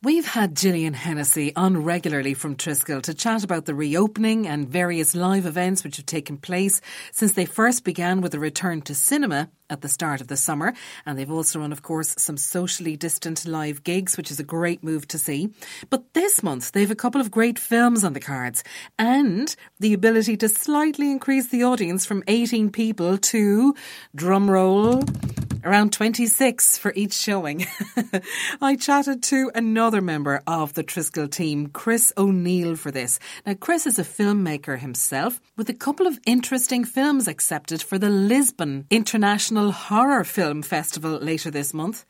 We've had Gillian Hennessy on regularly from Triskel to chat about the reopening and various live events which have taken place since they first began with a return to cinema at the start of the summer. And they've also run, of course, some socially distant live gigs, which is a great move to see. But this month, they've a couple of great films on the cards and the ability to slightly increase the audience from 18 people to, drumroll, around 26 for each showing. I chatted to another member of the Triskel team, Chris O'Neill, for this. Now, Chris is a filmmaker himself with a couple of interesting films accepted for the Lisbon International Horror Film Festival later this month.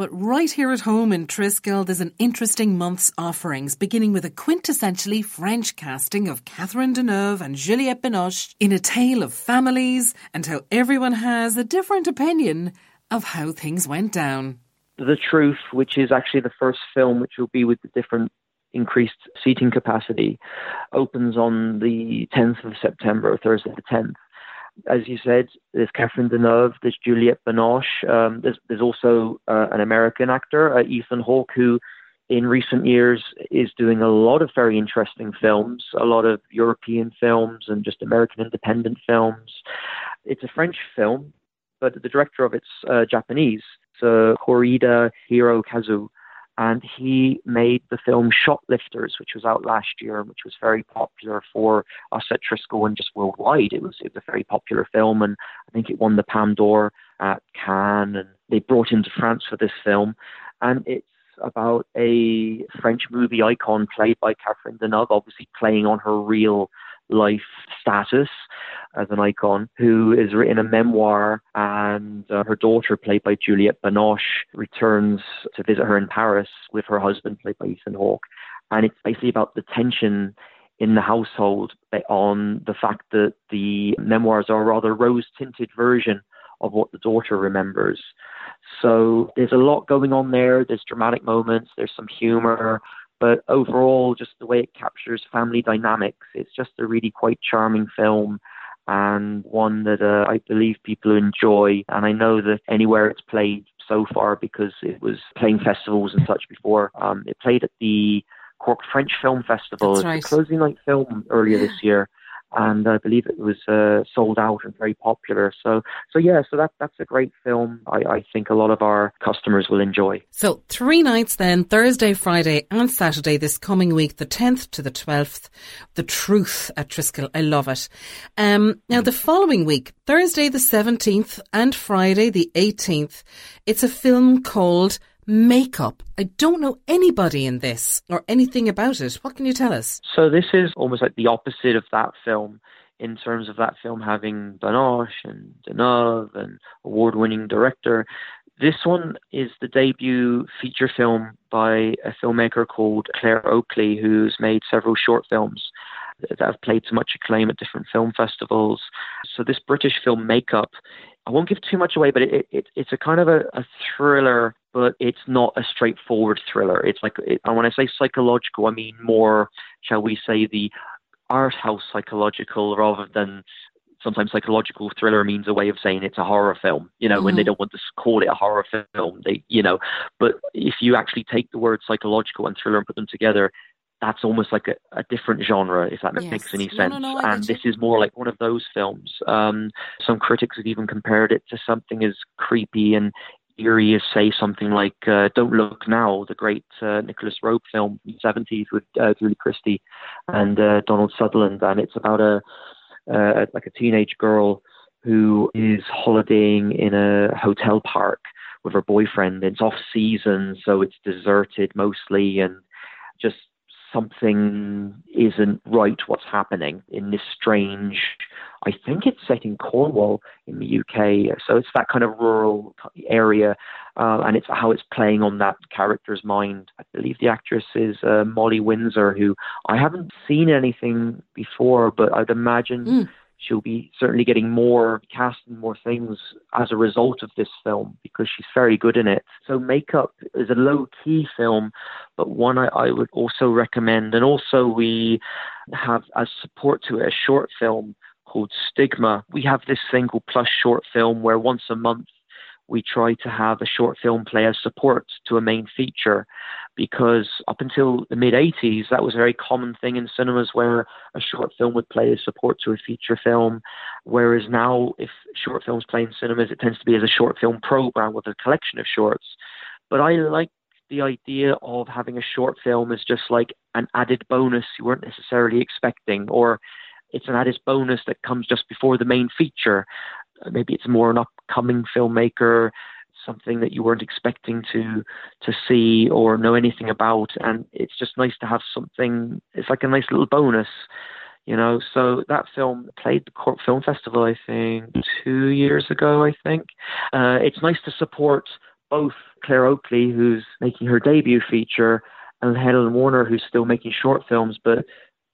But right here at home in Triskel, there's an interesting month's offerings, beginning with a quintessentially French casting of Catherine Deneuve and Juliette Binoche in a tale of families and how everyone has a different opinion of how things went down. The Truth, which is actually the first film which will be with the different increased seating capacity, opens on the 10th of September, Thursday the 10th. As you said, there's Catherine Deneuve, there's Juliette Binoche, um, there's, there's also uh, an American actor, uh, Ethan Hawke, who in recent years is doing a lot of very interesting films, a lot of European films and just American independent films. It's a French film, but the director of it's uh, Japanese, so Koreeda Hirokazu. And he made the film Shoplifters, which was out last year and which was very popular for us at Triskel and just worldwide. It was, it was a very popular film, and I think it won the Palme d'Or at Cannes. And they brought him to France for this film. And it's about a French movie icon played by Catherine Deneuve, obviously playing on her real life status as an icon, who has written a memoir, and uh, her daughter, played by Juliette Binoche, returns to visit her in Paris with her husband, played by Ethan Hawke. And it's basically about the tension in the household on the fact that the memoirs are a rather rose tinted version of what the daughter remembers. So there's a lot going on there. There's dramatic moments, there's some humor, but overall, just the way it captures family dynamics, it's just a really quite charming film and one that uh, I believe people enjoy. And I know that anywhere it's played so far, because it was playing festivals and such before, um, it played at the Cork French Film Festival, That's right. closing night film earlier this year and I believe it was uh, sold out and very popular. So, so yeah, so that that's a great film. I, I think a lot of our customers will enjoy. So three nights then, Thursday, Friday, and Saturday this coming week, the tenth to the twelfth. The Truth at Triskel, I love it. Um, now the following week, Thursday the seventeenth and Friday the eighteenth, it's a film called makeup. I don't know anybody in this or anything about it. What can you tell us? So this is almost like the opposite of that film in terms of that film having Binoche and Deneuve and award-winning director. This one is the debut feature film by a filmmaker called Claire Oakley, who's made several short films that have played so much acclaim at different film festivals. So this British film Makeup, I won't give too much away, but it, it it's a kind of a, a thriller but it's not a straightforward thriller. It's like, and when I say psychological, I mean more, shall we say, the art house psychological rather than sometimes psychological thriller means a way of saying it's a horror film, you know, mm-hmm. when they mm-hmm. don't want to call it a horror film, they, you know, but if you actually take the word psychological and thriller and put them together, that's almost like a, a different genre, if that yes. makes any sense. No, no, no, and this is more like one of those films. Um, some critics have even compared it to something as creepy and eerie as, say, something like uh, Don't Look Now, the great uh, Nicolas Roeg film in the 70s with uh, Julie Christie and uh, Donald Sutherland. And it's about a uh, like a teenage girl who is holidaying in a hotel park with her boyfriend. It's off season, so it's deserted mostly, and just something isn't right what's happening in this strange I think it's set in Cornwall in the UK. So it's that kind of rural area, uh, and it's how it's playing on that character's mind. I believe the actress is uh, Molly Windsor, who I haven't seen anything before, but I'd imagine mm she'll be certainly getting more cast and more things as a result of this film because she's very good in it. So Makeup is a low key film, but one I, I would also recommend. And also we have as support to it a short film called Stigma. We have this thing called Plus Short Film where once a month we try to have a short film play as support to a main feature because up until the mid 80s, that was a very common thing in cinemas where a short film would play as support to a feature film. Whereas now, if short films play in cinemas, it tends to be as a short film program with a collection of shorts. But I like the idea of having a short film as just like an added bonus you weren't necessarily expecting, or it's an added bonus that comes just before the main feature. Maybe it's more an upcoming filmmaker something that you weren't expecting to to see or know anything about and it's just nice to have something it's like a nice little bonus you know? So that film played the cork film festival i think two years ago i think. Uh, it's nice to support both claire oakley who's making her debut feature and helen warner who's still making short films but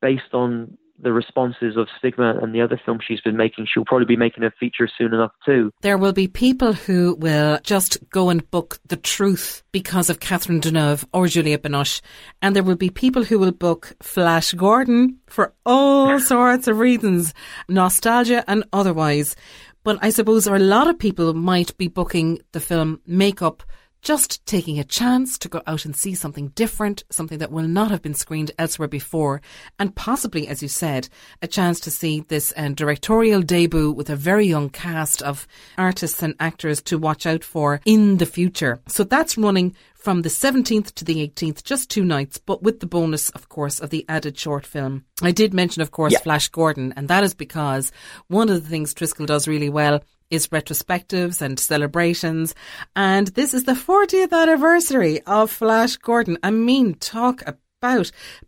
based on the responses of Stigma and the other film she's been making, she'll probably be making a feature soon enough too. There will be people who will just go and book The Truth because of Catherine Deneuve or Juliette Binoche. And there will be people who will book Flash Gordon for all sorts of reasons, nostalgia and otherwise. But I suppose a lot of people might be booking the film Makeup just taking a chance to go out and see something different, something that will not have been screened elsewhere before, and possibly, as you said, a chance to see this uh, directorial debut with a very young cast of artists and actors to watch out for in the future. So that's running from the 17th to the 18th, just two nights, but with the bonus, of course, of the added short film. I did mention, of course, yeah. Flash Gordon, and that is because one of the things Triskel does really well is retrospectives and celebrations. And this is the 40th anniversary of Flash Gordon. I mean, talk about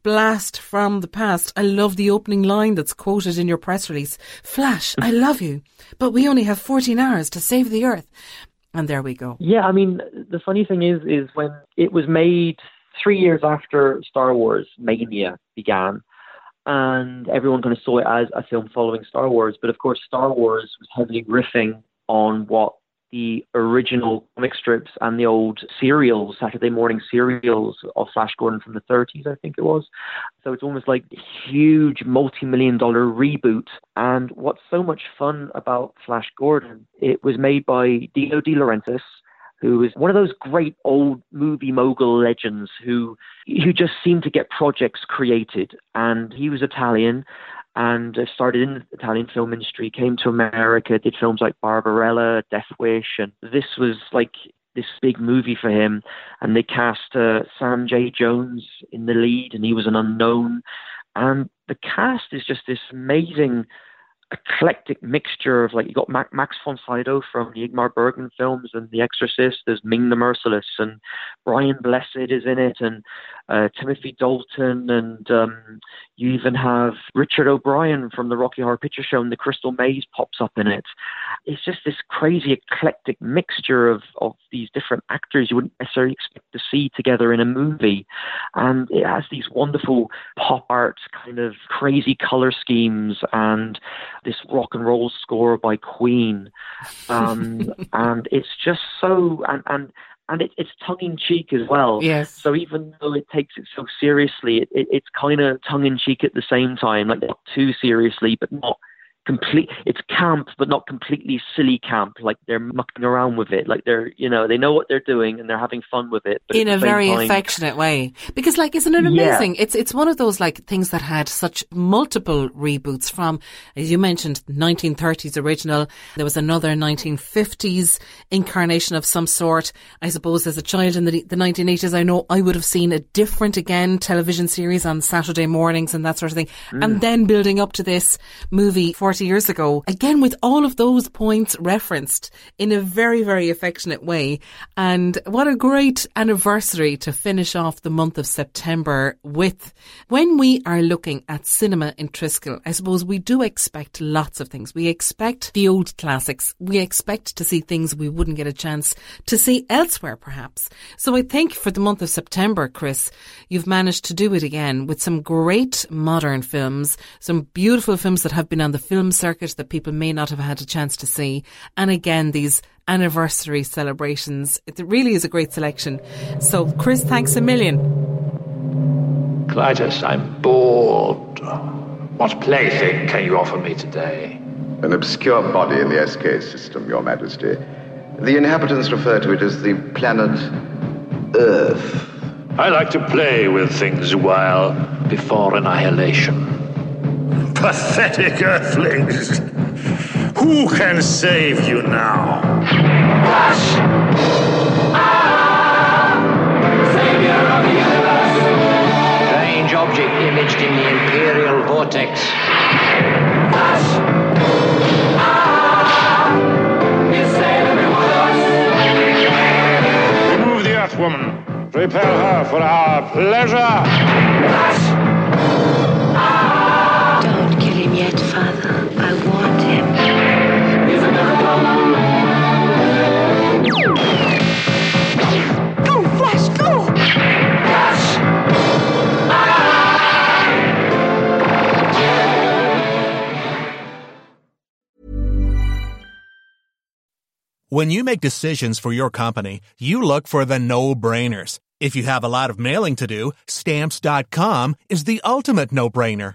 blast from the past. I love the opening line that's quoted in your press release. Flash, I love you, but we only have 14 hours to save the earth. And there we go. Yeah, I mean, the funny thing is, is when it was made three years after Star Wars Mania began, and everyone kind of saw it as a film following Star Wars. But of course, Star Wars was heavily riffing on what the original comic strips and the old serials, Saturday morning serials of Flash Gordon from the 30s, I think it was. So it's almost like a huge multi million dollar reboot. And what's so much fun about Flash Gordon, it was made by Dino De Laurentiis, who is one of those great old movie mogul legends who who just seemed to get projects created. And he was Italian and started in the Italian film industry, came to America, did films like Barbarella, Death Wish, and this was like this big movie for him. And they cast uh, Sam J. Jones in the lead, and he was an unknown. And the cast is just this amazing eclectic mixture of like you got Max von Sydow from the Ingmar Bergman films and The Exorcist. There's Ming the Merciless and Brian Blessed is in it, and uh, Timothy Dalton, and um, you even have Richard O'Brien from the Rocky Horror Picture Show, and The Crystal Maze pops up in it. It's just this crazy eclectic mixture of of these different actors you wouldn't necessarily expect to see together in a movie, and it has these wonderful pop art kind of crazy color schemes and this rock and roll score by Queen, um, and it's just so and and and it, it's tongue in cheek as well. Yes. So even though it takes it so seriously, it, it, it's kind of tongue in cheek at the same time, like not too seriously, but not complete. It's camp, but not completely silly camp. Like they're mucking around with it. Like they're you know they know what they're doing and they're having fun with it. in a very time, affectionate way. Because like, isn't it amazing? Yeah. It's it's one of those like things that had such multiple reboots from, as you mentioned, 1930s original. There was another 1950s incarnation of some sort. I suppose as a child in the, the 1980s, I know I would have seen a different again television series on Saturday mornings and that sort of thing. Mm. And then building up to this movie 40 years ago, again with all of those points referenced in a very, very affectionate way. And what a great anniversary to finish off the month of September with. When we are looking at cinema in Triskel, I suppose we do expect lots of things. We expect the old classics. We expect to see things we wouldn't get a chance to see elsewhere, perhaps. So I think for the month of September, Chris, you've managed to do it again with some great modern films, some beautiful films that have been on the film circuit that people may not have had a chance to see. And again, these anniversary celebrations. It really is a great selection. So, Chris, thanks a million. Klytus, I'm bored. What plaything can you offer me today? An obscure body in the SK system, Your Majesty. The inhabitants refer to it as the planet Earth. I like to play with things a while before annihilation. Pathetic Earthlings! Who can save you now? Rush! Ah! Savior of the universe! Strange object imaged in the Imperial vortex. Rush! Ah! You save every one! Remove the Earthwoman. Prepare her for our pleasure. Father. I want him. Go, Flash, go! Flash! When you make decisions for your company, you look for the no-brainers. If you have a lot of mailing to do, stamps.com is the ultimate no-brainer.